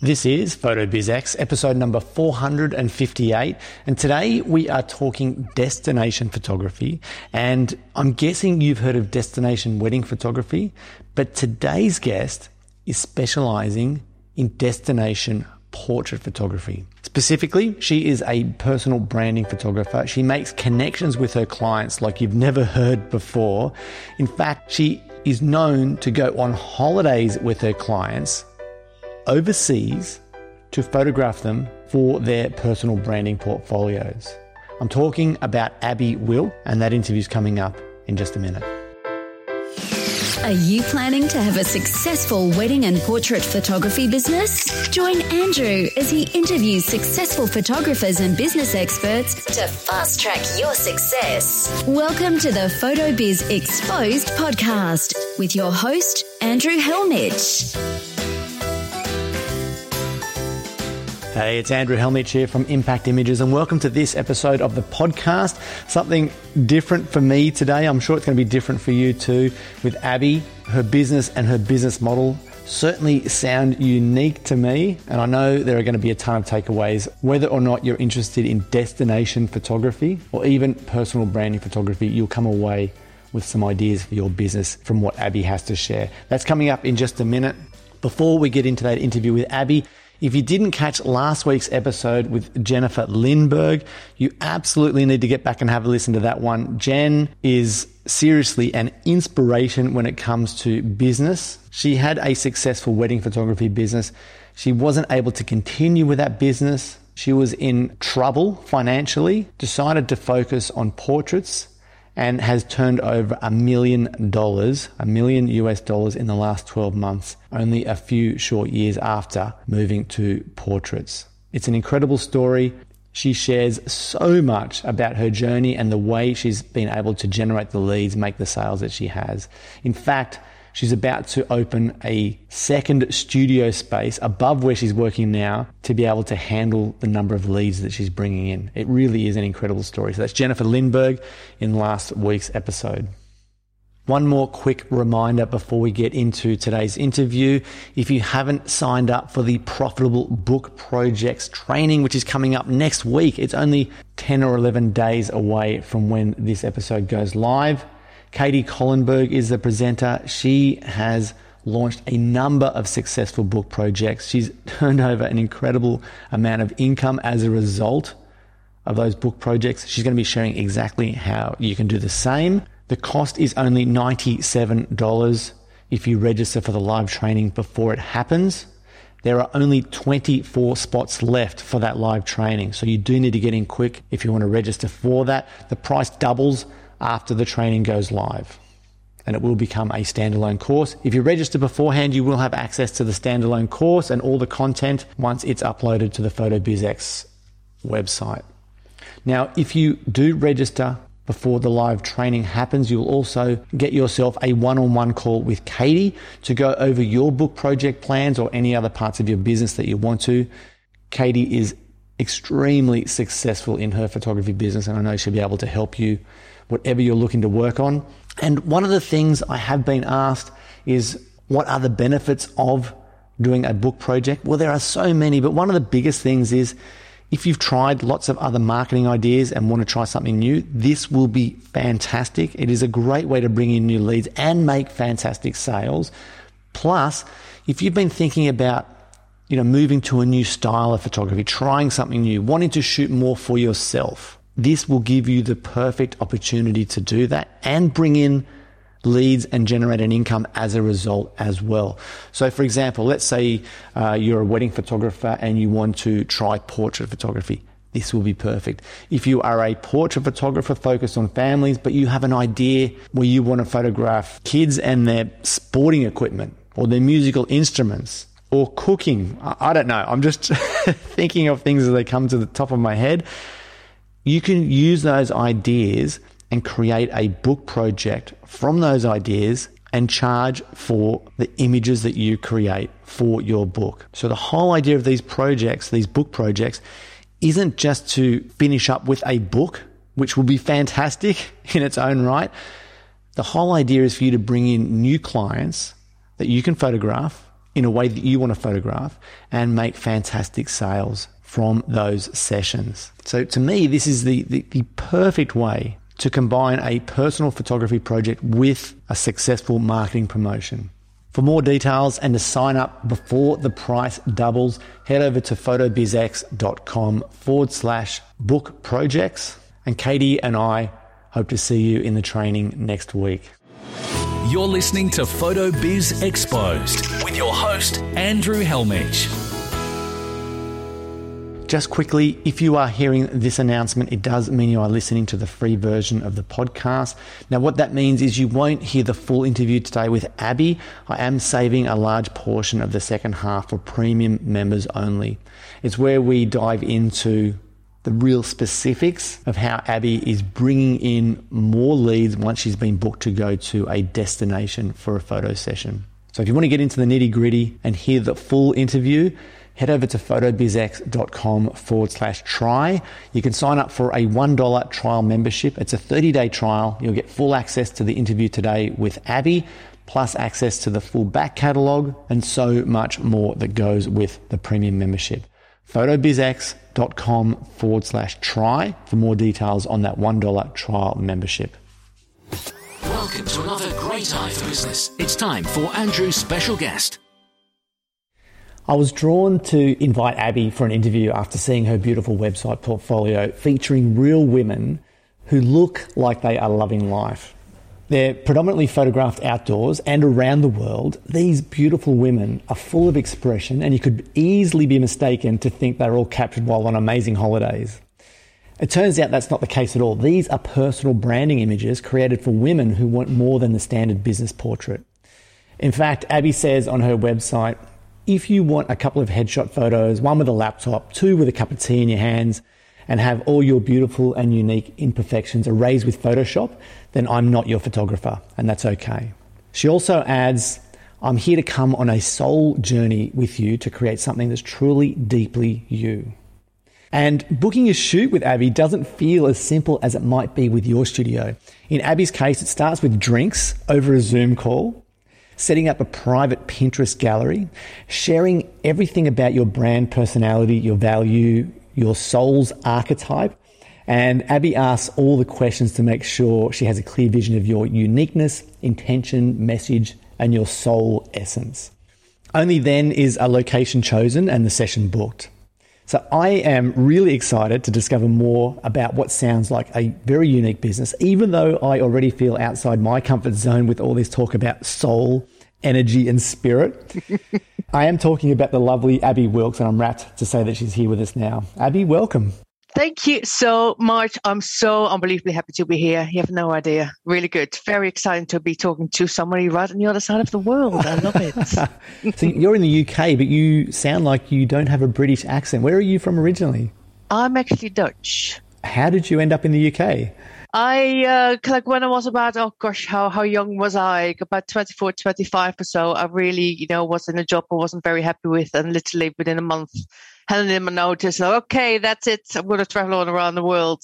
This is PhotoBizX, episode number 458. And today we are talking destination photography. And I'm guessing you've heard of destination wedding photography, but today's guest is specializing in destination portrait photography. Specifically, she is a personal branding photographer. She makes connections with her clients like you've never heard before. In fact, she is known to go on holidays with her clients overseas to photograph them for their personal branding portfolios. I'm talking about Abby Wilkes, and that interview is coming up in just a minute. Are you planning to have a successful wedding and portrait photography business? Join Andrew as he interviews successful photographers and business experts to fast track your success. Welcome to the Photo Biz Exposed podcast with your host, Andrew Hellmich. Hey, it's Andrew Hellmich here from Impact Images, and welcome to this episode of the podcast. Something different for me today. I'm sure it's going to be different for you too. With Abby, her business and her business model certainly sound unique to me, and I know there are going to be a ton of takeaways. Whether or not you're interested in destination photography or even personal branding photography, you'll come away with some ideas for your business from what Abby has to share. That's coming up in just a minute. Before we get into that interview with Abby, if you didn't catch last week's episode with Jennifer Lindberg, you absolutely need to get back and have a listen to that one. Jen is seriously an inspiration when it comes to business. She had a successful wedding photography business. She wasn't able to continue with that business. She was in trouble financially, decided to focus on portraits and has turned over a million dollars, a million US dollars in the last 12 months, only a few short years after moving to portraits. It's an incredible story. She shares so much about her journey and the way she's been able to generate the leads, make the sales that she has. In fact, She's about to open a second studio space above where she's working now to be able to handle the number of leads that she's bringing in. It really is an incredible story. So that's Jennifer Lindberg in last week's episode. One more quick reminder before we get into today's interview. If you haven't signed up for the Profitable Book Projects training, which is coming up next week, it's only 10 or 11 days away from when this episode goes live. Katie Collenberg is the presenter. She has launched a number of successful book projects. She's turned over an incredible amount of income as a result of those book projects. She's going to be sharing exactly how you can do the same. The cost is only $97 if you register for the live training before it happens. There are only 24 spots left for that live training. So you do need to get in quick if you want to register for that. The price doubles after the training goes live. And it will become a standalone course. If you register beforehand, you will have access to the standalone course and all the content once it's uploaded to the PhotoBizX website. Now, if you do register before the live training happens, you'll also get yourself a one on one call with Katie to go over your book project plans or any other parts of your business that you want to. Katie is extremely successful in her photography business, and I know she'll be able to help you whatever you're looking to work on. And one of the things I have been asked is what are the benefits of doing a book project? Well, there are so many, but one of the biggest things is if you've tried lots of other marketing ideas and want to try something new, this will be fantastic. It is a great way to bring in new leads and make fantastic sales. Plus, if you've been thinking about you know, moving to a new style of photography, trying something new, wanting to shoot more for yourself, this will give you the perfect opportunity to do that and bring in leads and generate an income as a result as well. So, for example, let's say uh, you're a wedding photographer and you want to try portrait photography. This will be perfect. If you are a portrait photographer focused on families, but you have an idea where you want to photograph kids and their sporting equipment or their musical instruments or cooking, I don't know. I'm just thinking of things as they come to the top of my head you can use those ideas and create a book project from those ideas and charge for the images that you create for your book. So the whole idea of these projects, these book projects, isn't just to finish up with a book, which will be fantastic in its own right. The whole idea is for you to bring in new clients that you can photograph in a way that you want to photograph and make fantastic sales from those sessions. So to me, this is the, the, the perfect way to combine a personal photography project with a successful marketing promotion. For more details and to sign up before the price doubles, head over to photobizx.com forward slash book projects. And Katie and I hope to see you in the training next week. You're listening to Photo Biz Exposed with your host, Andrew Hellmich. Just quickly, if you are hearing this announcement, it does mean you are listening to the free version of the podcast. Now, what that means is you won't hear the full interview today with Abby. I am saving a large portion of the second half for premium members only. It's where we dive into the real specifics of how Abby is bringing in more leads once she's been booked to go to a destination for a photo session. So if you want to get into the nitty gritty and hear the full interview, head over to photobizx.com forward slash try. You can sign up for a $1 trial membership. It's a 30 day trial. You'll get full access to the interview today with Abby, plus access to the full back catalog and so much more that goes with the premium membership. photobizx.com forward slash try for more details on that $1 trial membership. Welcome to another great eye for business. It's time for Andrew's special guest. I was drawn to invite Abby for an interview after seeing her beautiful website portfolio featuring real women who look like they are loving life. They're predominantly photographed outdoors and around the world. These beautiful women are full of expression, and you could easily be mistaken to think they're all captured while on amazing holidays. It turns out that's not the case at all. These are personal branding images created for women who want more than the standard business portrait. In fact, Abby says on her website, if you want a couple of headshot photos, one with a laptop, two with a cup of tea in your hands, and have all your beautiful and unique imperfections erased with Photoshop, then I'm not your photographer, and that's okay. She also adds, I'm here to come on a soul journey with you to create something that's truly deeply you. And booking a shoot with Abby doesn't feel as simple as it might be with your studio. In Abby's case, it starts with drinks over a Zoom call setting up a private Pinterest gallery, sharing everything about your brand personality, your value, your soul's archetype. And Abby asks all the questions to make sure she has a clear vision of your uniqueness, intention, message, and your soul essence. Only then is a location chosen and the session booked. So I am really excited to discover more about what sounds like a very unique business, even though I already feel outside my comfort zone with all this talk about soul, energy, and spirit. I am talking about the lovely Abby Wilkes, and I'm rapt to say that she's here with us now. Abby, welcome. Thank you so much. I'm so unbelievably happy to be here. You have no idea. Really good. Very exciting to be talking to somebody right on the other side of the world. I love it. so you're in the UK, but you sound like you don't have a British accent. Where are you from originally? I'm actually Dutch. How did you end up in the UK? I uh, like when I was about oh gosh how how young was I about 24 25 or so I really you know was in a job I wasn't very happy with and literally within a month handed him a notice. Okay, that's it. I'm going to travel all around the world.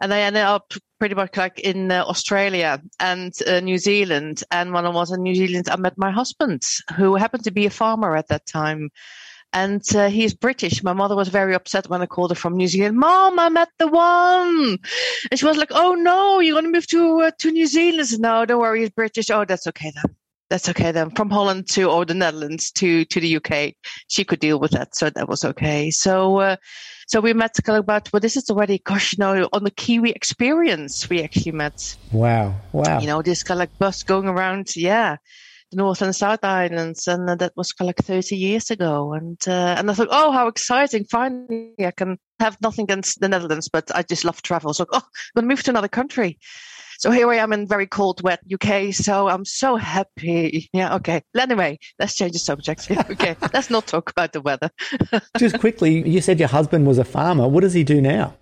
And I ended up pretty much like in uh, Australia and uh, New Zealand. And when I was in New Zealand, I met my husband, who happened to be a farmer at that time. And uh, he's British. My mother was very upset when I called her from New Zealand. Mom, I met the one. And she was like, "Oh no, you're going to move to uh, to New Zealand?" No, don't worry, he's British. Oh, that's okay then that's okay then. From Holland to or the Netherlands to to the UK, she could deal with that, so that was okay. So. Uh, so we met about well, this is already gosh, you know, on the Kiwi experience we actually met. Wow, wow. You know, this kind of like bus going around, yeah, the North and South Islands, and uh, that was kind of like thirty years ago. And uh, and I thought, oh, how exciting! Finally, I can have nothing against the Netherlands, but I just love travel. So, oh, I'm going to move to another country. So here I am in very cold, wet UK. So I'm so happy. Yeah. Okay. Anyway, let's change the subject. okay. let's not talk about the weather. Just quickly, you said your husband was a farmer. What does he do now?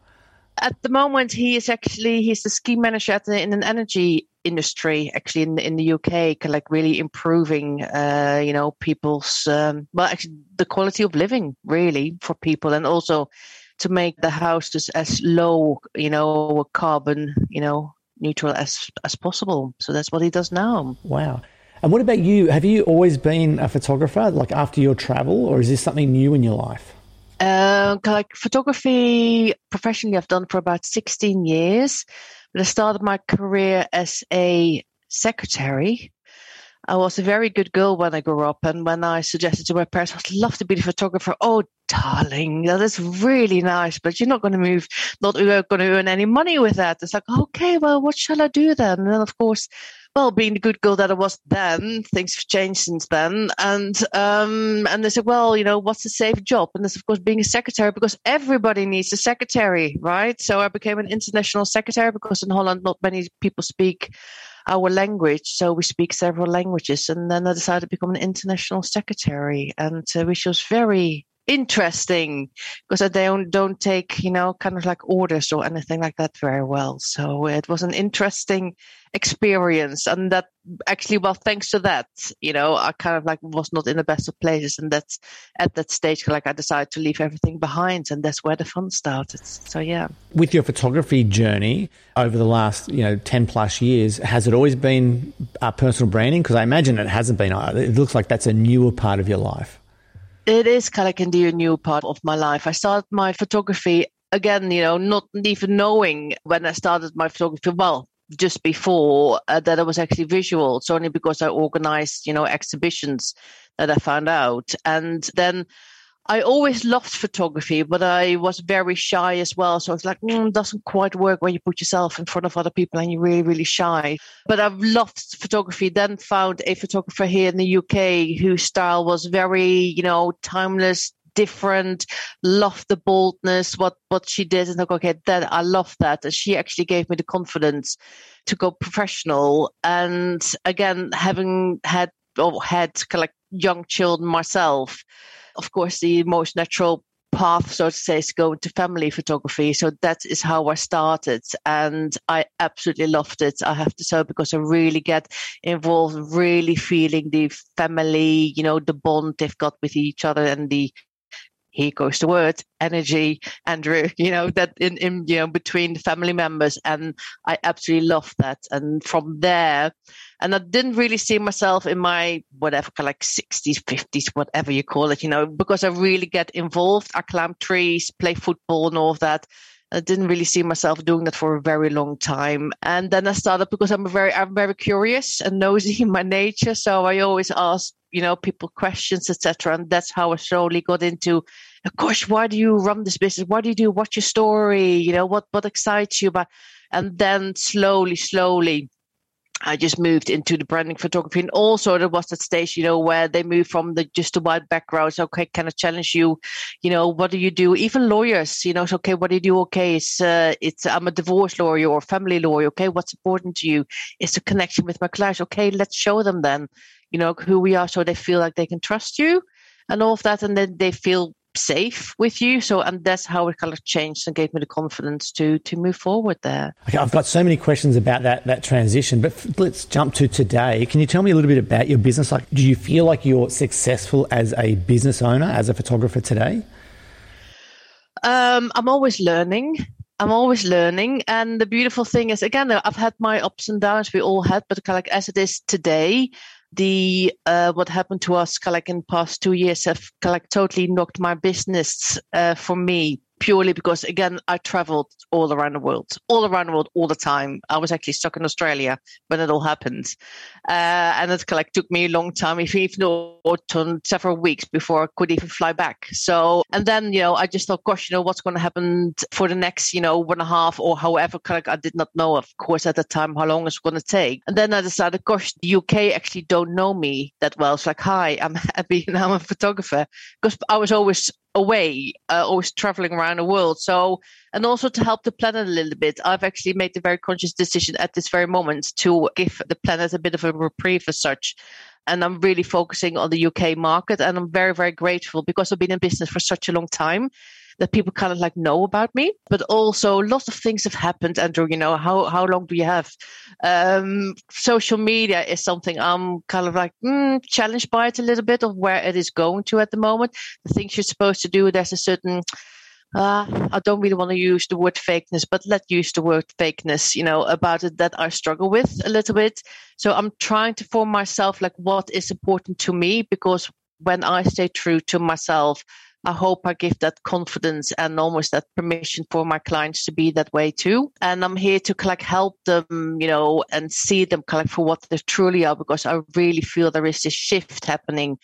At the moment, he is actually he's the scheme manager the, in an energy industry, actually in in the UK, like really improving, uh, you know, people's um, well, actually the quality of living really for people, and also to make the house just as low, you know, carbon, you know, neutral as as possible. So that's what he does now. Wow. And what about you? Have you always been a photographer, like after your travel, or is this something new in your life? Uh, like photography professionally, I've done for about 16 years. But I started my career as a secretary. I was a very good girl when I grew up, and when I suggested to my parents, I'd love to be a photographer. Oh, darling, that is really nice, but you're not going to move, not going to earn any money with that. It's like, okay, well, what shall I do then? And then, of course, well, being the good girl that I was then, things have changed since then. And um, and they said, well, you know, what's a safe job? And this, of course, being a secretary because everybody needs a secretary, right? So I became an international secretary because in Holland, not many people speak our language. So we speak several languages. And then I decided to become an international secretary, and uh, which was very interesting because they don't don't take you know kind of like orders or anything like that very well. So it was an interesting experience and that actually well thanks to that you know i kind of like was not in the best of places and that's at that stage like i decided to leave everything behind and that's where the fun started. So yeah. With your photography journey over the last you know 10 plus years has it always been uh, personal branding? Because i imagine it hasn't been it looks like that's a newer part of your life it is kind of a new part of my life. I started my photography again, you know, not even knowing when I started my photography. Well, just before uh, that I was actually visual. It's only because I organized, you know, exhibitions that I found out. And then I always loved photography, but I was very shy as well. So it's like, mm, doesn't quite work when you put yourself in front of other people and you're really, really shy. But I've loved photography. Then found a photographer here in the UK whose style was very, you know, timeless, different, loved the boldness, what, what she did. And like, okay, that I love that. And she actually gave me the confidence to go professional. And again, having had or had like young children myself, of course, the most natural path, so to say, is to go into family photography. So that is how I started. And I absolutely loved it, I have to say, because I really get involved, really feeling the family, you know, the bond they've got with each other and the here goes the word energy andrew you know that in, in you know between the family members and i absolutely love that. And from there and i didn't really see myself in my whatever like 60s 50s whatever you call it you know because i really get involved. I climb trees play football and all of that I didn't really see myself doing that for a very long time. And then I started because I'm very I'm very curious and nosy in my nature. So I always ask you know people questions etc and that's how i slowly got into gosh why do you run this business why do you do what's your story you know what what excites you But and then slowly slowly I just moved into the branding photography, and also there was that stage, you know, where they moved from the just the white background. So, okay, can I challenge you? You know, what do you do? Even lawyers, you know, so, okay, what do you do? Okay, it's uh, it's I'm a divorce lawyer or family lawyer. Okay, what's important to you? It's the connection with my clients. Okay, let's show them then you know, who we are so they feel like they can trust you and all of that. And then they feel safe with you. So, and that's how it kind of changed and gave me the confidence to to move forward there. Okay, I've got so many questions about that that transition, but let's jump to today. Can you tell me a little bit about your business? Like, do you feel like you're successful as a business owner, as a photographer today? Um, I'm always learning. I'm always learning. And the beautiful thing is, again, I've had my ups and downs. We all had, but kind of like as it is today, the uh, what happened to us like in the past two years have like totally knocked my business uh, for me purely because again I traveled all around the world, all around the world, all the time. I was actually stuck in Australia when it all happened, uh, and it like took me a long time, if even several weeks before I could even fly back. So, and then you know I just thought, gosh, you know what's going to happen for the next you know one and a half or however. I did not know, of course, at the time how long it's going to take. And then I decided, gosh, the UK actually don't know me that well. It's like, hi, I'm happy and I'm a photographer because I was always away, uh, always traveling around the world. So, and also to help the planet a little bit, I've actually made the very conscious decision at this very moment to give the planet a bit of a reprieve as such. And I'm really focusing on the UK market. And I'm very, very grateful because I've been in business for such a long time that people kind of like know about me. But also, lots of things have happened, Andrew. You know, how how long do you have? Um, social media is something I'm kind of like mm, challenged by it a little bit of where it is going to at the moment. The things you're supposed to do, there's a certain uh, I don't really want to use the word fakeness, but let's use the word fakeness, you know, about it that I struggle with a little bit. So I'm trying to form myself like what is important to me because when I stay true to myself, I hope I give that confidence and almost that permission for my clients to be that way too. And I'm here to like help them, you know, and see them like for what they truly are because I really feel there is this shift happening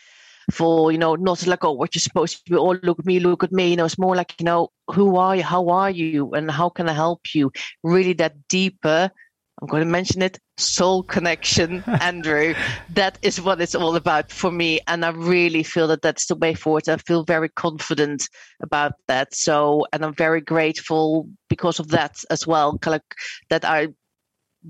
for, you know, not like, oh, what you're supposed to be, oh, look at me, look at me. You know, it's more like, you know, who are you? How are you? And how can I help you? Really that deeper I'm going to mention it soul connection, Andrew. that is what it's all about for me. And I really feel that that's the way forward. I feel very confident about that. So, and I'm very grateful because of that as well. Like that I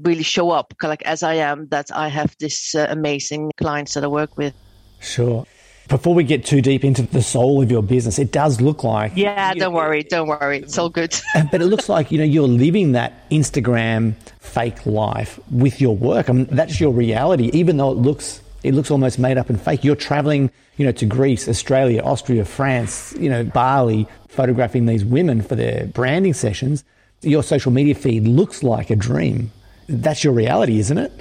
really show up like as I am, that I have this uh, amazing clients that I work with. Sure. Before we get too deep into the soul of your business, it does look like. Yeah, don't worry, don't worry. It's all good. but it looks like, you know, you're living that Instagram fake life with your work. I mean, that's your reality, even though it looks it looks almost made up and fake. You're traveling, you know, to Greece, Australia, Austria, France, you know, Bali, photographing these women for their branding sessions. Your social media feed looks like a dream. That's your reality, isn't it?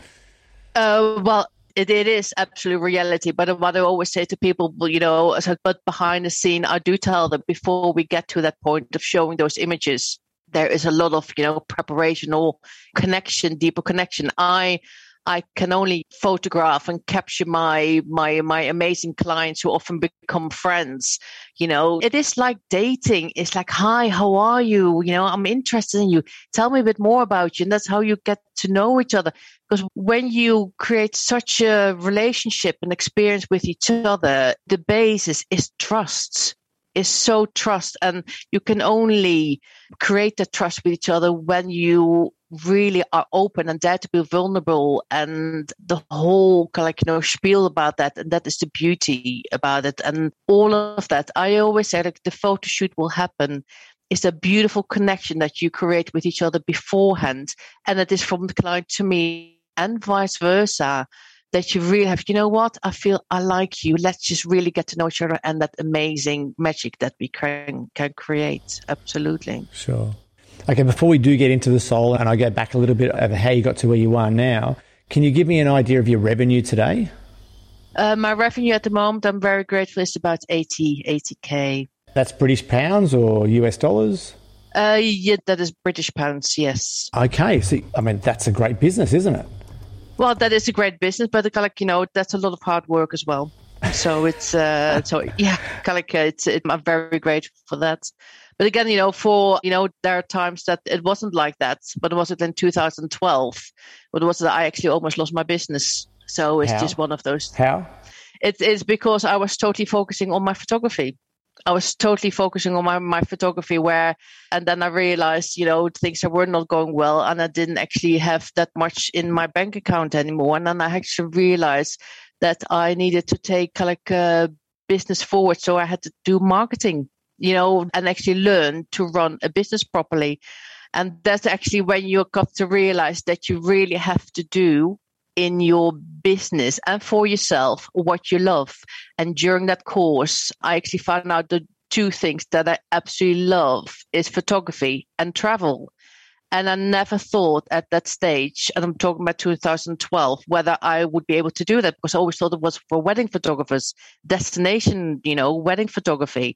Uh, well, it, it is absolute reality. But what I always say to people, you know, but behind the scene, I do tell them before we get to that point of showing those images, there is a lot of, you know, preparation or connection, deeper connection. I I can only photograph and capture my my my amazing clients who often become friends. You know, it is like dating. It's like, hi, how are you? You know, I'm interested in you. Tell me a bit more about you. And that's how you get to know each other. Because when you create such a relationship and experience with each other, the basis is trust is so trust and you can only create that trust with each other when you really are open and dare to be vulnerable and the whole like you know spiel about that and that is the beauty about it and all of that. I always say like the photo shoot will happen. Is a beautiful connection that you create with each other beforehand and it is from the client to me and vice versa that you really have you know what? I feel i like you. Let's just really get to know each other and that amazing magic that we can, can create. Absolutely. Sure Okay, before we do get into the soul and I go back a little bit over how you got to where you are now, can you give me an idea of your revenue today? Uh, my revenue at the moment, I'm very grateful, is about 80, 80k. That's British pounds or US dollars? Uh, yeah, that is British pounds, yes. Okay, so I mean, that's a great business, isn't it? Well, that is a great business, but like, you know, that's a lot of hard work as well. So it's, uh, so yeah, like, it's, it, I'm very grateful for that. But again, you know, for, you know, there are times that it wasn't like that, but was it in 2012. But it was that I actually almost lost my business. So it's How? just one of those. How? It is because I was totally focusing on my photography. I was totally focusing on my, my photography where, and then I realized, you know, things were not going well and I didn't actually have that much in my bank account anymore. And then I actually realized that I needed to take like a business forward. So I had to do marketing you know, and actually learn to run a business properly. And that's actually when you got to realize that you really have to do in your business and for yourself what you love. And during that course, I actually found out the two things that I absolutely love is photography and travel. And I never thought at that stage, and I'm talking about 2012, whether I would be able to do that because I always thought it was for wedding photographers, destination, you know, wedding photography.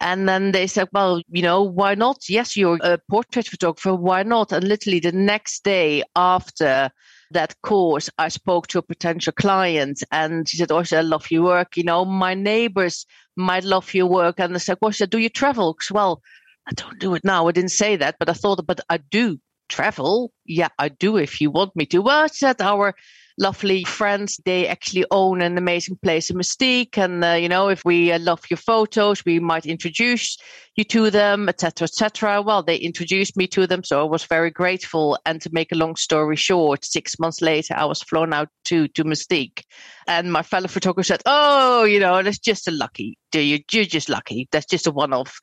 And then they said, well, you know, why not? Yes, you're a portrait photographer. Why not? And literally the next day after that course, I spoke to a potential client and she said, Oh, I love your work. You know, my neighbors might love your work. And they said, said, do you travel? Well, I don't do it now. I didn't say that, but I thought, but I do travel. Yeah, I do if you want me to. Well, she said, our lovely friends. They actually own an amazing place in Mustique. And, uh, you know, if we uh, love your photos, we might introduce you to them, etc., etc. Well, they introduced me to them. So I was very grateful. And to make a long story short, six months later, I was flown out to, to Mustique. And my fellow photographer said, Oh, you know, that's just a lucky. Do you? You're just lucky. That's just a one off.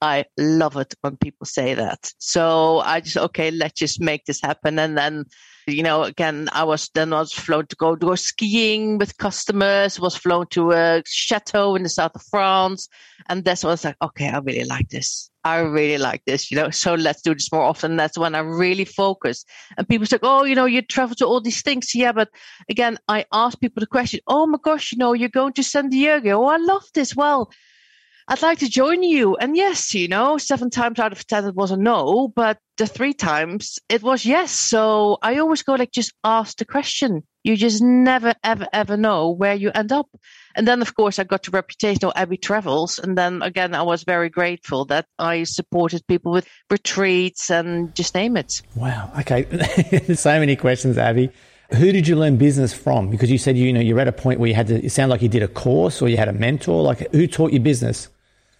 I love it when people say that. So I just, okay, let's just make this happen. And then You know, again, I was then I was flown to go go skiing with customers. Was flown to a chateau in the south of France, and that's when I was like, okay, I really like this. I really like this, you know, so let's do this more often. That's when I really focus. And people say, oh, you know, you travel to all these things. Yeah, but again, I ask people the question, oh my gosh, you know, you're going to San Diego. Oh, I love this. Well, I'd like to join you. And yes, you know, seven times out of 10, it was a no, but the three times it was yes. So I always go like, just ask the question. You just never, ever, ever know where you end up. And then, of course, I got the reputation of Abby Travels. And then again, I was very grateful that I supported people with retreats and just name it. Wow. Okay. so many questions, Abby. Who did you learn business from? Because you said you know you're at a point where you had to. It sounded like you did a course or you had a mentor. Like who taught you business?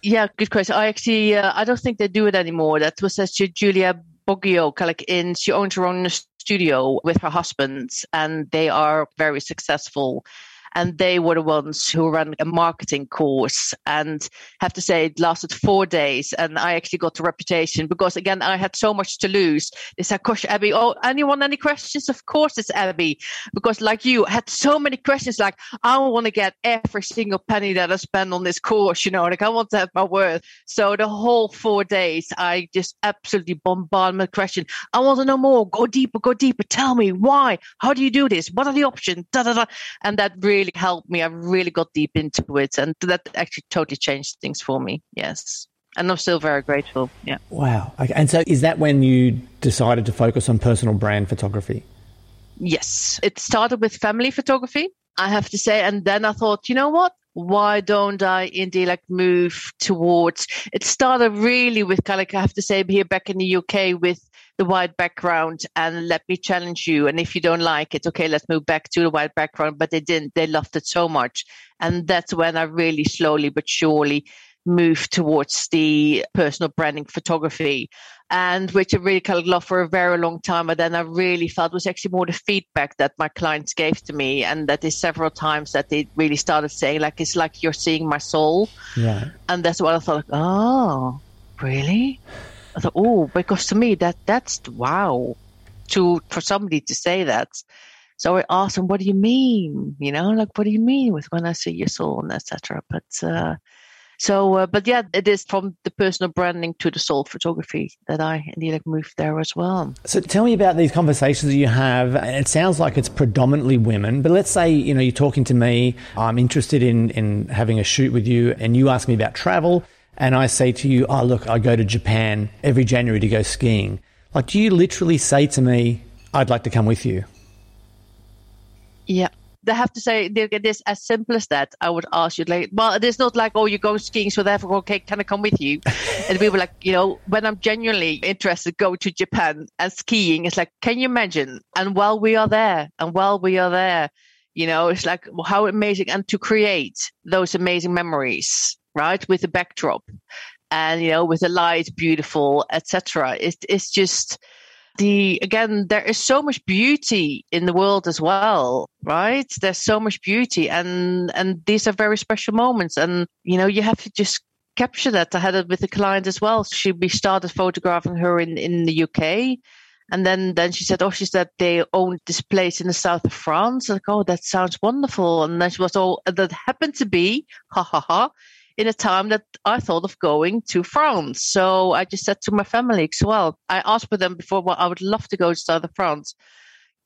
Yeah, good question. I actually, uh, I don't think they do it anymore. That was actually Julia Boggio, like in, she owns her own studio with her husband and they are very successful and they were the ones who ran a marketing course and have to say it lasted four days. And i actually got the reputation because again i had so much to lose. They said gosh abby oh anyone any questions? Of course it's abby because like you I had so many questions like i want to get every single penny that i spend on this course you know like i want to have my worth so the whole four days i just absolutely bombarded with questions i want to know more. Go deeper go deeper. Tell me why. How do you do this? What are the options? Da, da, da. and that really really helped me. I really got deep into it, and that actually totally changed things for me. Yes. And I'm still very grateful. Yeah. Wow. Okay. And so, is that when you decided to focus on personal brand photography? Yes. It started with family photography, I have to say. And then I thought, you know what? Why don't I indeed like move towards it? Started really with kind of, like I have to say, here back in the UK with the white background and let me challenge you. And if you don't like it, okay, let's move back to the white background. But they didn't. They loved it so much. And that's when I really slowly but surely moved towards the personal branding photography and which I really kind of loved for a very long time. But then I really felt was actually more the feedback that my clients gave to me, and that is several times that they really started saying like it's like you're seeing my soul, yeah. And that's what I thought. Like, oh, really? I thought, oh, because to me that that's wow, to for somebody to say that. So I asked him, "What do you mean? You know, like what do you mean with when I see your soul and etc." But uh, so, uh, but yeah, it is from the personal branding to the soul photography that I indeed like moved there as well. So, tell me about these conversations that you have. It sounds like it's predominantly women, but let's say you know you're talking to me. I'm interested in in having a shoot with you, and you ask me about travel and I say to you, oh, look, I go to Japan every January to go skiing, like, do you literally say to me, I'd like to come with you? Yeah. They have to say it is as simple as that. I would ask you, like, well, it is not like, oh, you go skiing, so therefore, okay, can I come with you? and we were like, you know, when I'm genuinely interested, go to Japan and skiing, it's like, can you imagine? And while we are there, and while we are there, you know, it's like how amazing, and to create those amazing memories right? With a backdrop and, you know, with the light, beautiful, etc. It, it's just the, again, there is so much beauty in the world as well, right? There's so much beauty and, and these are very special moments. And, you know, you have to just capture that. I had it with a client as well. She, we started photographing her in, in the UK. And then, then she said, "Oh, she said they owned this place in the south of France." Like, oh, that sounds wonderful. And then she was all that happened to be, ha ha ha, in a time that I thought of going to France. So I just said to my family as well, I asked for them before, well, I would love to go to southern France.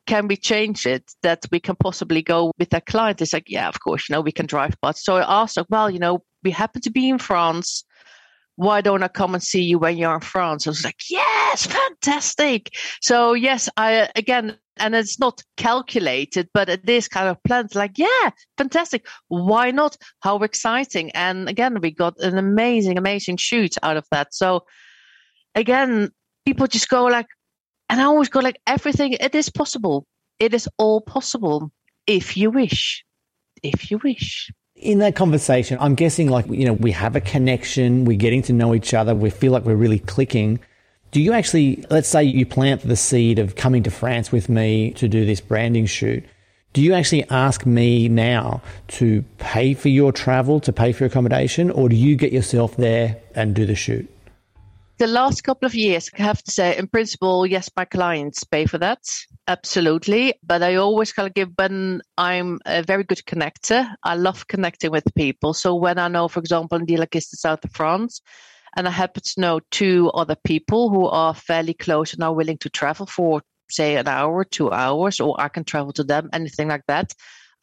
Can we change it that we can possibly go with that client? It's like, yeah, of course, you know, we can drive. But so I asked, well, you know, we happen to be in France why don't I come and see you when you're in France? I was like, yes, fantastic. So yes, I again and it's not calculated, but it is kind of planned. Like, yeah, fantastic. Why not? How exciting! And again, we got an amazing, amazing shoot out of that. So again, people just go like, and I always go like, everything. It is possible. It is all possible if you wish. If you wish. In that conversation, I'm guessing like you know we have a connection. We're getting to know each other. We feel like we're really clicking do you actually, let's say you plant the seed of coming to France with me to do this branding shoot. Do you actually ask me now to pay for your travel, to pay for your accommodation, or do you get yourself there and do the shoot? The last couple of years, I have to say, in principle, yes, my clients pay for that. Absolutely. But I always kind of give when I'm a very good connector. I love connecting with people. So when I know, for example, in the south of France, and I happen to know two other people who are fairly close and are willing to travel for, say, an hour, two hours, or I can travel to them, anything like that.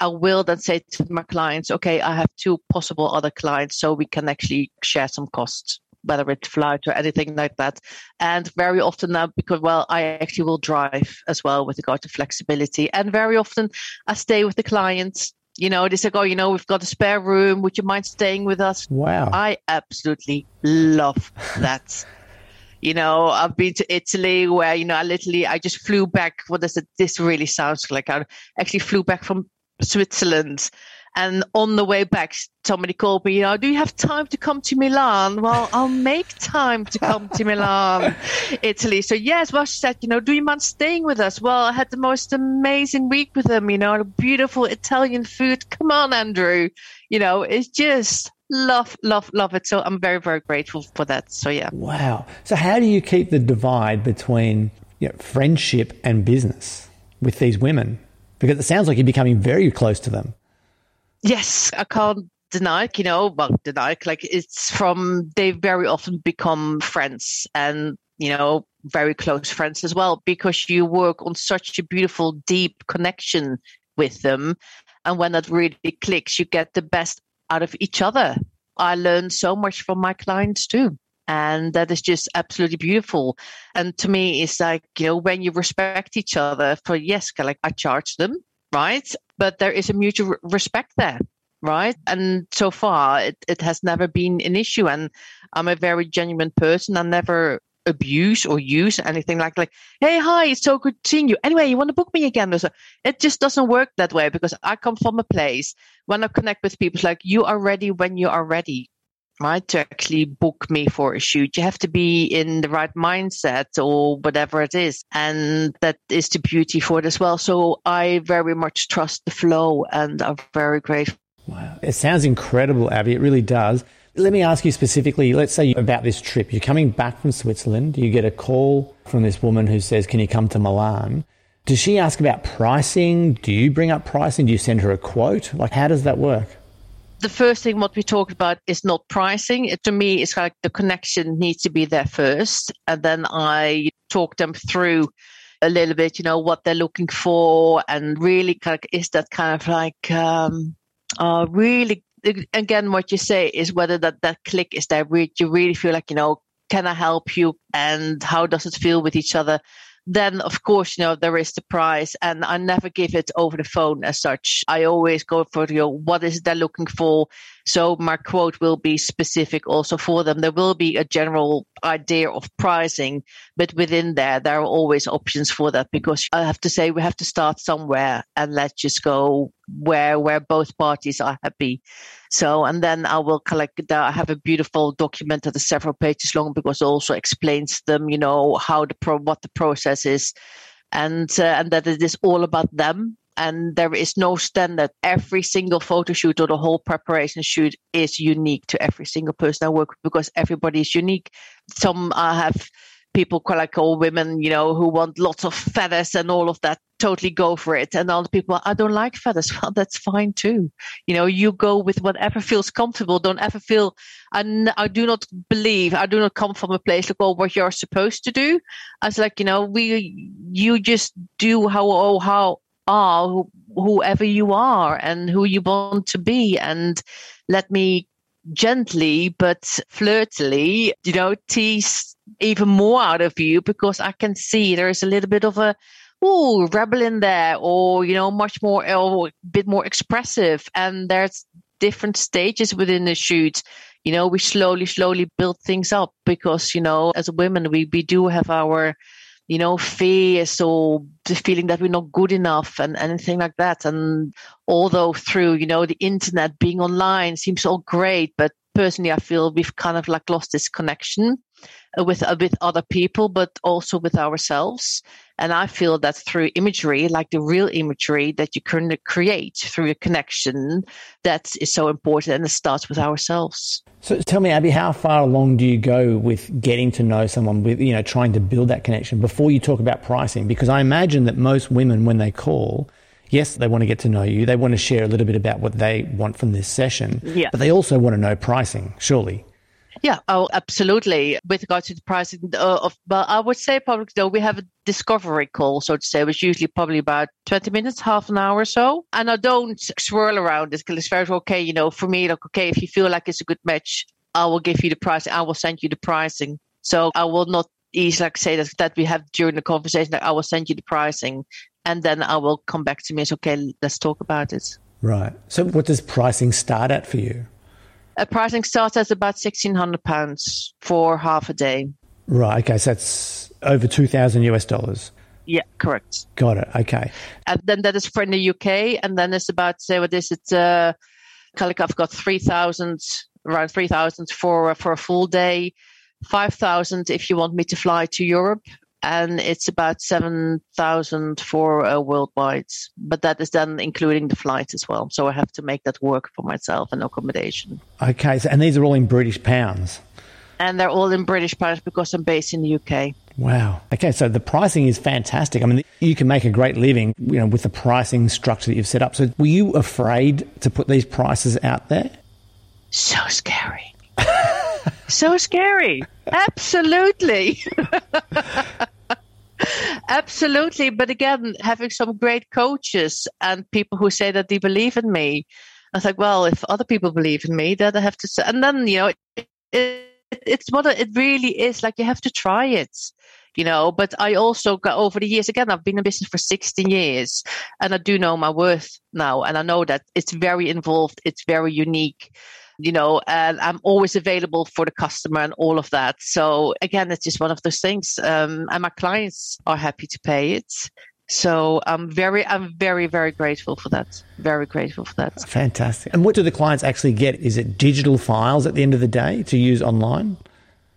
I will then say to my clients, okay, I have two possible other clients, so we can actually share some costs whether it's flight or anything like that. And very often now, because well, I actually will drive as well with regard to flexibility. And very often I stay with the clients. You know, they say, "Oh, you know, we've got a spare room. Would you mind staying with us?" Wow! I absolutely love that. you know, I've been to Italy where you know I literally I just flew back. What does it? This really sounds like I actually flew back from Switzerland and on the way back, somebody called me, you know, do you have time to come to Milan? Well, I'll make time to come to Milan, Italy. So yes, well, she said, you know, do you mind staying with us? Well, I had the most amazing week with them, you know, beautiful Italian food. Come on, Andrew. You know, it's just love, love, love it. So I'm very, very grateful for that. So yeah. Wow. So how do you keep the divide between you know, friendship and business with these women? Because it sounds like you're becoming very close to them. Yes, I can't deny it, you know, well, deny it, like it's from, they very often become friends and, you know, very close friends as well because you work on such a beautiful, deep connection with them. And when that really clicks, you get the best out of each other. I learn so much from my clients too. And that is just absolutely beautiful. And to me, it's like, you know, when you respect each other for, yes, like I charge them, right? But there is a mutual respect there, right? And so far, it, it has never been an issue. And I'm a very genuine person. I never abuse or use anything like like hey hi it's so good seeing you anyway you want to book me again a, it just doesn't work that way because i come from a place when i connect with people it's like you are ready when you are ready right to actually book me for a shoot. You have to be in the right mindset or whatever it is. And that is the beauty for it as well. So i very much trust the flow and i'm very grateful. Wow. It sounds incredible abby. It really does. Let me ask you specifically let's say about this trip. You're coming back from switzerland. You get a call from this woman who says can you come to milan? Does she ask about pricing? Do you bring up pricing? Do you send her a quote? Like how does that work the first thing what we talked about is not pricing. It, to me, it's like the connection needs to be there first, and then I talk them through a little bit, you know, what they're looking for, and really kind of is that kind of like um, uh, really again what you say is whether that that click is there. You really feel like you know, can I help you, and how does it feel with each other? Then of course you know there is the price and i never give it over the phone as such. I always go for you know, what is they're looking for? So my quote will be specific also for them. There will be a general idea of pricing but within there there are always options for that because i have to say we have to start somewhere and let's just go where where both parties are happy so, and then I will collect that. I have a beautiful document that is several pages long because it also explains them, you know, how the pro, what the process is and, uh, and that it is all about them. And there is no standard. Every single photo shoot or the whole preparation shoot is unique to every single person I work with because everybody is unique. Some I have people like all women, you know, who want lots of feathers and all of that, totally go for it. And other people, I don't like feathers. Well, that's fine too. You know, you go with whatever feels comfortable. Don't ever feel, and I do not believe, I do not come from a place like, well, what you're supposed to do. I was like, you know, we, you just do how, oh, how, are whoever you are and who you want to be and let me gently but flirtily you know tease even more out of you because I can see there is a little bit of a oh rebel in there or you know much more or a bit more expressive. And there's different stages within the shoot. You know we slowly slowly build things up because you know as women we we do have our you know fears or the feeling that we're not good enough and anything like that. And although through you know the internet being online seems all great but personally i feel we've kind of like lost this connection with uh, with other people, but also with ourselves. And I feel that through imagery, like the real imagery that you can create through a connection, that is so important. And it starts with ourselves. So tell me, Abby, how far along do you go with getting to know someone, with, you know, trying to build that connection before you talk about pricing? Because I imagine that most women, when they call, yes, they want to get to know you. They want to share a little bit about what they want from this session. Yeah. But they also want to know pricing, surely. Yeah, oh, absolutely. With regard to the pricing uh, of, well, I would say probably though we have a discovery call, so to say, which usually probably about 20 minutes, half an hour or so. And I don't swirl around this because it's very okay, you know, for me, like, okay, if you feel like it's a good match, I will give you the price. I will send you the pricing. So I will not easily like say that, that we have during the conversation, that I will send you the pricing and then I will come back to me and say, okay, let's talk about it. Right. So what does pricing start at for you? A pricing starts at about £1,600 for half a day. Right. Okay. So that's over 2000 US dollars. Yeah, correct. Got it. Okay. And then that is for in the UK. And then it's about, say, what is it? Uh, I've got 3,000, around 3,000 for, for a full day. 5,000 if you want me to fly to Europe and it's about 7,000 for uh, worldwide. But that is then including the flight as well. So I have to make that work for myself and accommodation. Okay, so, and these are all in British pounds? And they're all in British pounds because I'm based in the UK. Wow. Okay, so the pricing is fantastic. I mean, you can make a great living, you know, with the pricing structure that you've set up. So were you afraid to put these prices out there? So scary. so scary. Absolutely. Absolutely. But again, having some great coaches and people who say that they believe in me, I like, well, if other people believe in me, then I have to say, and then, you know, it, it, it's what it really is like you have to try it you know but i also got over the years again i've been in business for 16 years and i do know my worth now and i know that it's very involved it's very unique you know, and I'm always available for the customer and all of that. So again, it's just one of those things. Um, and my clients are happy to pay it. So I'm very, I'm very, very grateful for that. Very grateful for that. Fantastic. And what do the clients actually get? Is it digital files at the end of the day to use online?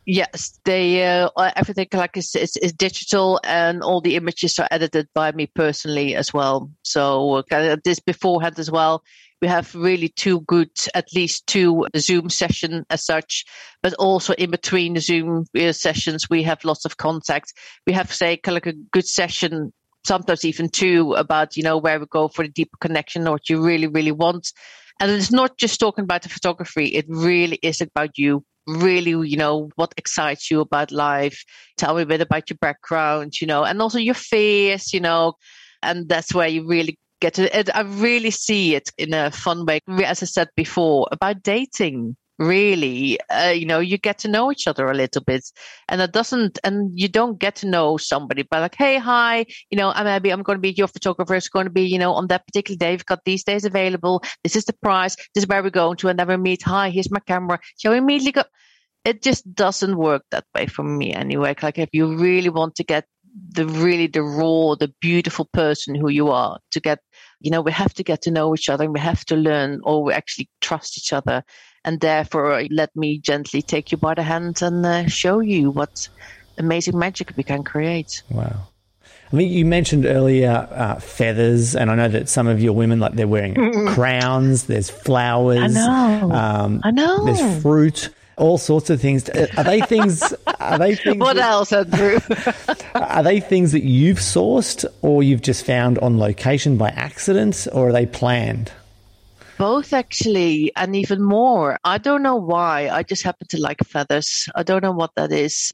Yes, they uh, everything like is, is, is digital, and all the images are edited by me personally as well. So uh, this beforehand as well we have really two good, at least two Zoom session as such, but also in between the Zoom uh, sessions, we have lots of contact. We have, say, kind like a good session, sometimes even two about, you know, where we go for the deeper connection or what you really, really want. And it's not just talking about the photography. It really is about you really, you know, what excites you about life. Tell me a bit about your background, you know, and also your fears, you know, and that's where you really get to it. I really see it in a fun way. As I said before, about dating really. Uh, you know you get to know each other a little bit. And it doesn't and you don't get to know somebody by like hey hi you know i'm abby. I'm going to be your photographer. It's going to be you know on that particular day. We've got these days available. This is the price. This is where we're going to. And then we meet. Hi here's my camera. Shall we immediately go it just doesn't work that way for me anyway. Like if you really want to get the really the raw the beautiful person who you are to get you know, we have to get to know each other and we have to learn or we actually trust each other. And therefore, let me gently take you by the hand and uh, show you what amazing magic we can create. Wow. I mean, you mentioned earlier uh, feathers, and I know that some of your women, like they're wearing crowns. There's flowers. I know. Um, I know. There's fruit all sorts of things. Uh, are they things? Are they things? What that, else, Andrew? are they things that you've sourced, or you've just found on location by accident, or are they planned? Both actually, and even more. I don't know why. I just happen to like feathers. I don't know what that is.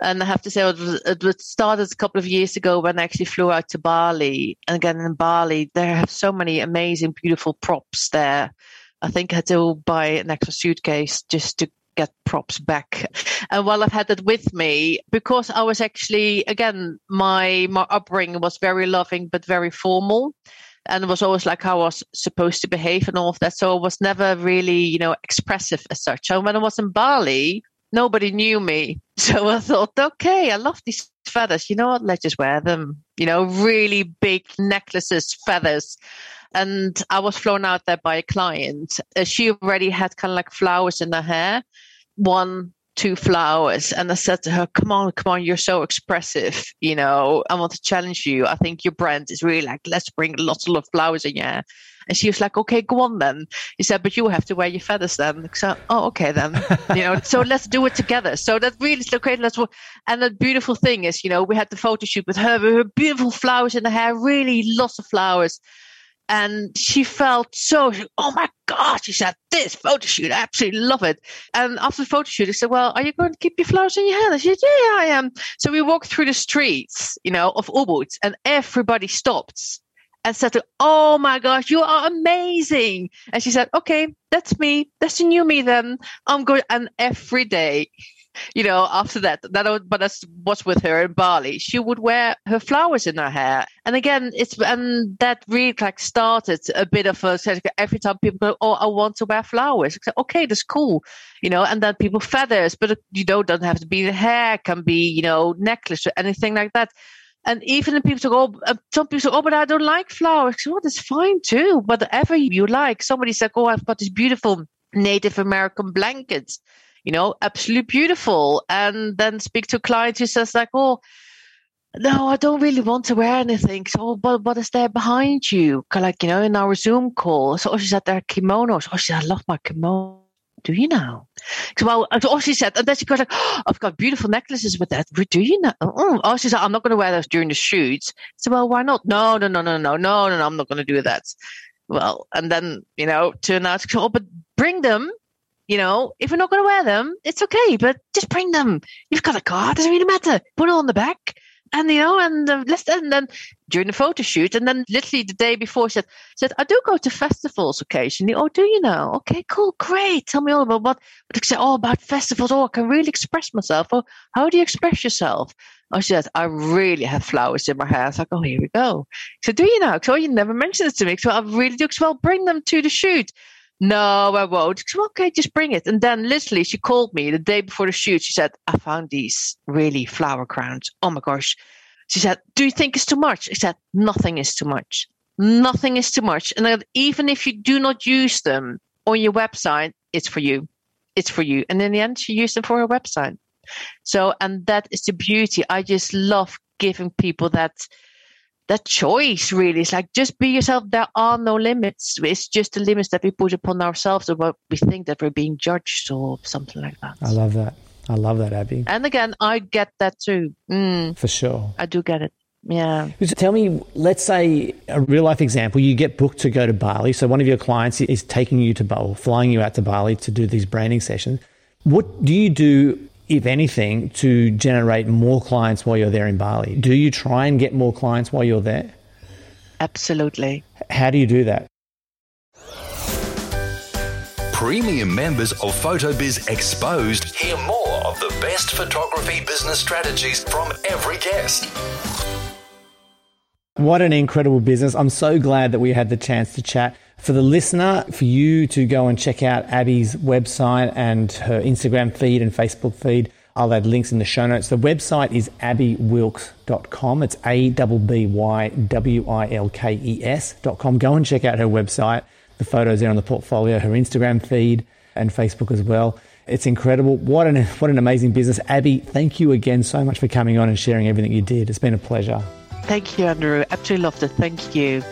And I have to say, it, was, started a couple of years ago when I actually flew out to Bali. And again, in Bali, there have so many amazing, beautiful props there. I think I had to buy an extra suitcase just to get props back. And while I've had it with me, because I was actually, again, my, my upbringing was very loving, but very formal. And it was always like how I was supposed to behave and all of that. So I was never really, you know, expressive as such. And when I was in Bali, nobody knew me. So I thought, okay, I love these feathers. You know what? Let's just wear them. You know, really big necklaces, feathers and I was flown out there by a client. Uh, she already had kind of like flowers in her hair, one, two flowers. And I said to her, come on, come on, you're so expressive. You know, I want to challenge you. I think your brand is really like, let's bring lots of flowers in here. And she was like, okay, go on then. He said, but you have to wear your feathers then. So, oh, okay then. you know, so let's do it together. So that really is okay. Let's. And the beautiful thing is, you know, we had the photo shoot with her, with her beautiful flowers in the hair, really lots of flowers. And she felt so, oh my God, she said, this photo shoot, I absolutely love it. And after the photo shoot, I said, well, are you going to keep your flowers in your hair? I said, yeah, I am. So we walked through the streets, you know, of Ubud and everybody stopped and said, Oh my gosh, you are amazing. And she said, Okay, that's me. That's the new me then. I'm good. And every day, you know, after that, that but that's what's with her in Bali. She would wear her flowers in her hair, and again, it's and that really like started a bit of a every time people go, "Oh, I want to wear flowers." Said, okay, that's cool, you know, and then people feathers, but you know, don't have to be the hair, can be you know necklace or anything like that. And even if people say, oh, uh, some people say, oh, but I don't like flowers. Oh, that's fine too. Whatever you like. Somebody said, oh, I've got these beautiful Native American blankets, you know, absolutely beautiful. And then speak to a client who says like, oh, no, I don't really want to wear anything. So, but what is there behind you? Like, you know, in our Zoom call. So, she said, there are kimonos. Oh, she said, I love my kimono do you now? Well, oh, she said, and then she goes like, oh, I've got beautiful necklaces with that. Do you know? Oh, oh she said, I'm not going to wear those during the shoots. So, well, why not? No, no, no, no, no, no, no, no, I'm not going to do that. Well, and then, you know, turn out, oh, but bring them. You know, if you're not going to wear them, it's okay, but just bring them. You've got a car, doesn't really matter. Put it on the back and you know, and uh, let's and then during the photo shoot, and then literally the day before, she said, said I do go to festivals occasionally. Oh, do you know? Okay, cool, great. Tell me all about what. But said, oh, about festivals. Oh, I can really express myself. Oh, how do you express yourself? Oh, she said, I really have flowers in my hair. I was like, oh, here we go. So do you know? So you never mentioned this to me. So I really do. So well, bring them to the shoot. No, I won't. Said, okay, just bring it. And then literally she called me the day before the shoot. She said, I found these really flower crowns. Oh my gosh. She said, Do you think it's too much? I said, Nothing is too much. Nothing is too much. And even if you do not use them on your website, it's for you. It's for you. And in the end, she used them for her website. So, and that is the beauty. I just love giving people that that choice really. It's like just be yourself. There are no limits. It's just the limits that we put upon ourselves or what we think that we're being judged or something like that. I love that. I love that abby. And again i get that too. Mm, for sure. I do get it. Yeah. Tell me, let's say a real life example, you get booked to go to Bali. So one of your clients is taking you to Bali, flying you out to Bali to do these branding sessions. What do you do if anything, to generate more clients while you're there in Bali? Do you try and get more clients while you're there? Absolutely. How do you do that? Premium members of PhotoBiz Exposed hear more of the best photography business strategies from every guest. What an incredible business. I'm so glad that we had the chance to chat. For the listener, for you to go and check out Abby's website and her Instagram feed and Facebook feed, I'll add links in the show notes. The website is abbywilkes.com. It's A B B Y W I L K E S.com. Go and check out her website. The photos there on the portfolio, her Instagram feed, and Facebook as well. It's incredible. What an, what an amazing business. Abby, thank you again so much for coming on and sharing everything you did. It's been a pleasure. Thank you, Andrew. Absolutely loved it. Thank you.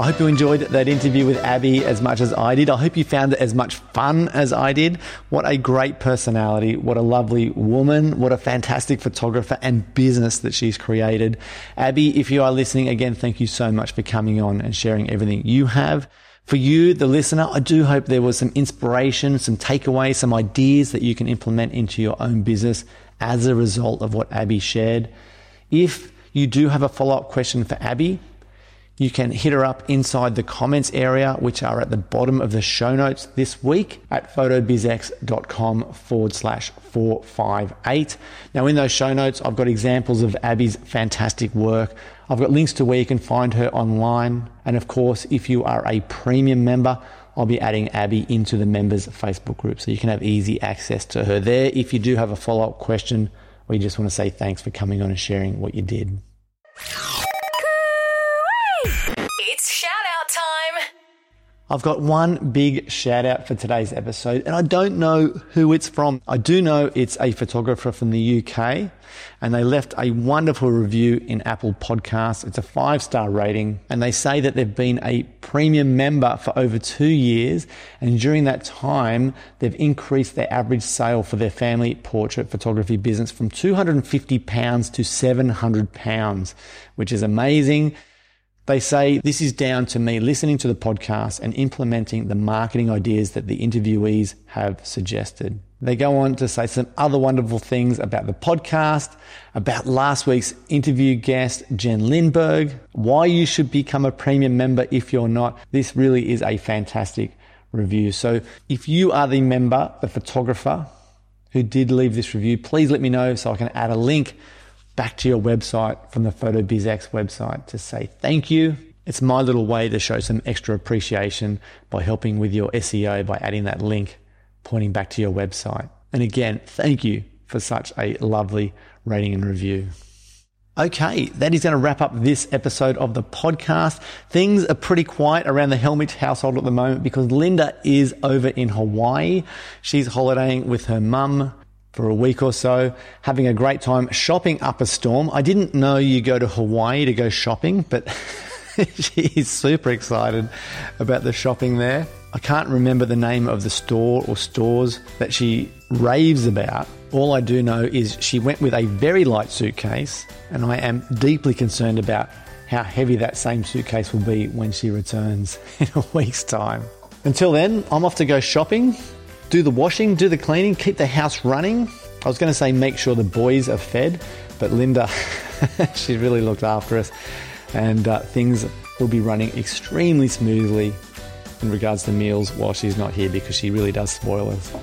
I hope you enjoyed that interview with Abby as much as I did. I hope you found it as much fun as I did. What a great personality. What a lovely woman. What a fantastic photographer and business that she's created. Abby, if you are listening again, thank you so much for coming on and sharing everything you have. For you, the listener, I do hope there was some inspiration, some takeaways, some ideas that you can implement into your own business as a result of what Abby shared. If you do have a follow up question for Abby, you can hit her up inside the comments area, which are at the bottom of the show notes this week at photobizx.com forward slash 458. Now, in those show notes, I've got examples of Abby's fantastic work. I've got links to where you can find her online. And of course, if you are a premium member, I'll be adding Abby into the members Facebook group so you can have easy access to her there. If you do have a follow up question, or you just want to say thanks for coming on and sharing what you did. I've got one big shout out for today's episode, and I don't know who it's from. I do know it's a photographer from the UK, and they left a wonderful review in Apple Podcasts. It's a five star rating, and they say that they've been a premium member for over two years, and during that time, they've increased their average sale for their family portrait photography business from £250 to £700, which is amazing. They say this is down to me listening to the podcast and implementing the marketing ideas that the interviewees have suggested. They go on to say some other wonderful things about the podcast, about last week's interview guest, Jen Lindberg, why you should become a premium member if you're not. This really is a fantastic review. So if you are the member, the photographer who did leave this review, please let me know so I can add a link back to your website from the PhotoBizX website to say thank you. It's my little way to show some extra appreciation by helping with your SEO by adding that link pointing back to your website. And again, thank you for such a lovely rating and review. Okay, that is going to wrap up this episode of the podcast. Things are pretty quiet around the Hellmich household at the moment because Linda is over in Hawaii. She's holidaying with her mum for a week or so, having a great time shopping up a storm. I didn't know you go to Hawaii to go shopping, but she's super excited about the shopping there. I can't remember the name of the store or stores that she raves about. All I do know is she went with a very light suitcase, and I am deeply concerned about how heavy that same suitcase will be when she returns in a week's time. Until then, I'm off to go shopping do the washing, do the cleaning, keep the house running. I was going to say make sure the boys are fed, but Linda, she really looked after us, and uh, things will be running extremely smoothly in regards to meals while she's not here because she really does spoil us.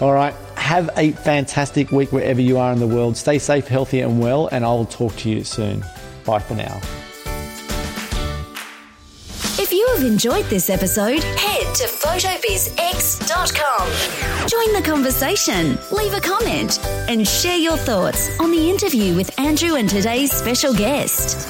All right, have a fantastic week wherever you are in the world. Stay safe, healthy, and well, and I'll talk to you soon. Bye for now. If you have enjoyed this episode, head to photobizx.com. Join the conversation, leave a comment, and share your thoughts on the interview with Andrew and today's special guest.